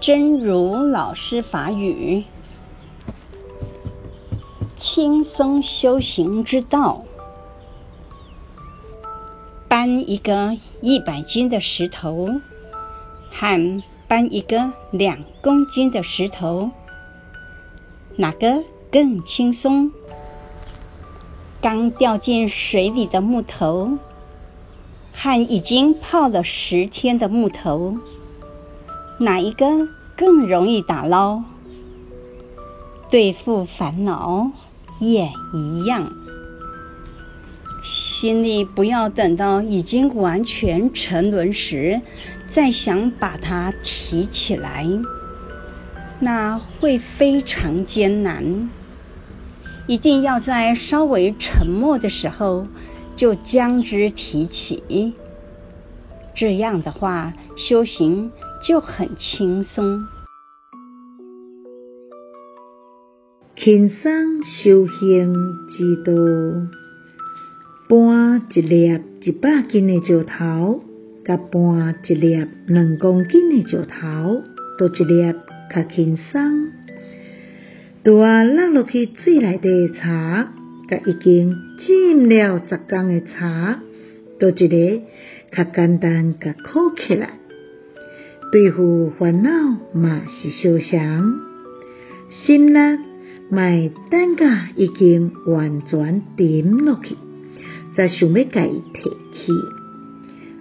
真如老师法语，轻松修行之道。搬一个一百斤的石头，和搬一个两公斤的石头，哪个更轻松？刚掉进水里的木头，和已经泡了十天的木头，哪一个更容易打捞？对付烦恼也一样。心里不要等到已经完全沉沦时，再想把它提起来，那会非常艰难。一定要在稍微沉默的时候，就将之提起。这样的话，修行就很轻松。轻松修行之道。搬一粒一百斤的石头，甲搬一粒两公斤的石头，倒一粒较轻松。拄仔落落去水内底的茶，甲已经浸了十工的茶，都一个较简单，甲考起来。对付烦恼嘛是相像，心力莫等甲已经完全沉落去。才想要甲伊提起，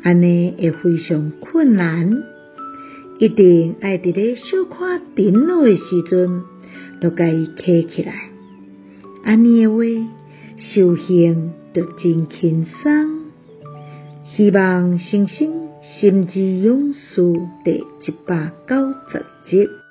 安尼会非常困难。一定爱伫咧小可沉落诶时阵，就甲伊提起来。安尼诶话，修行就真轻松。希望星星心之勇士第一百九十集。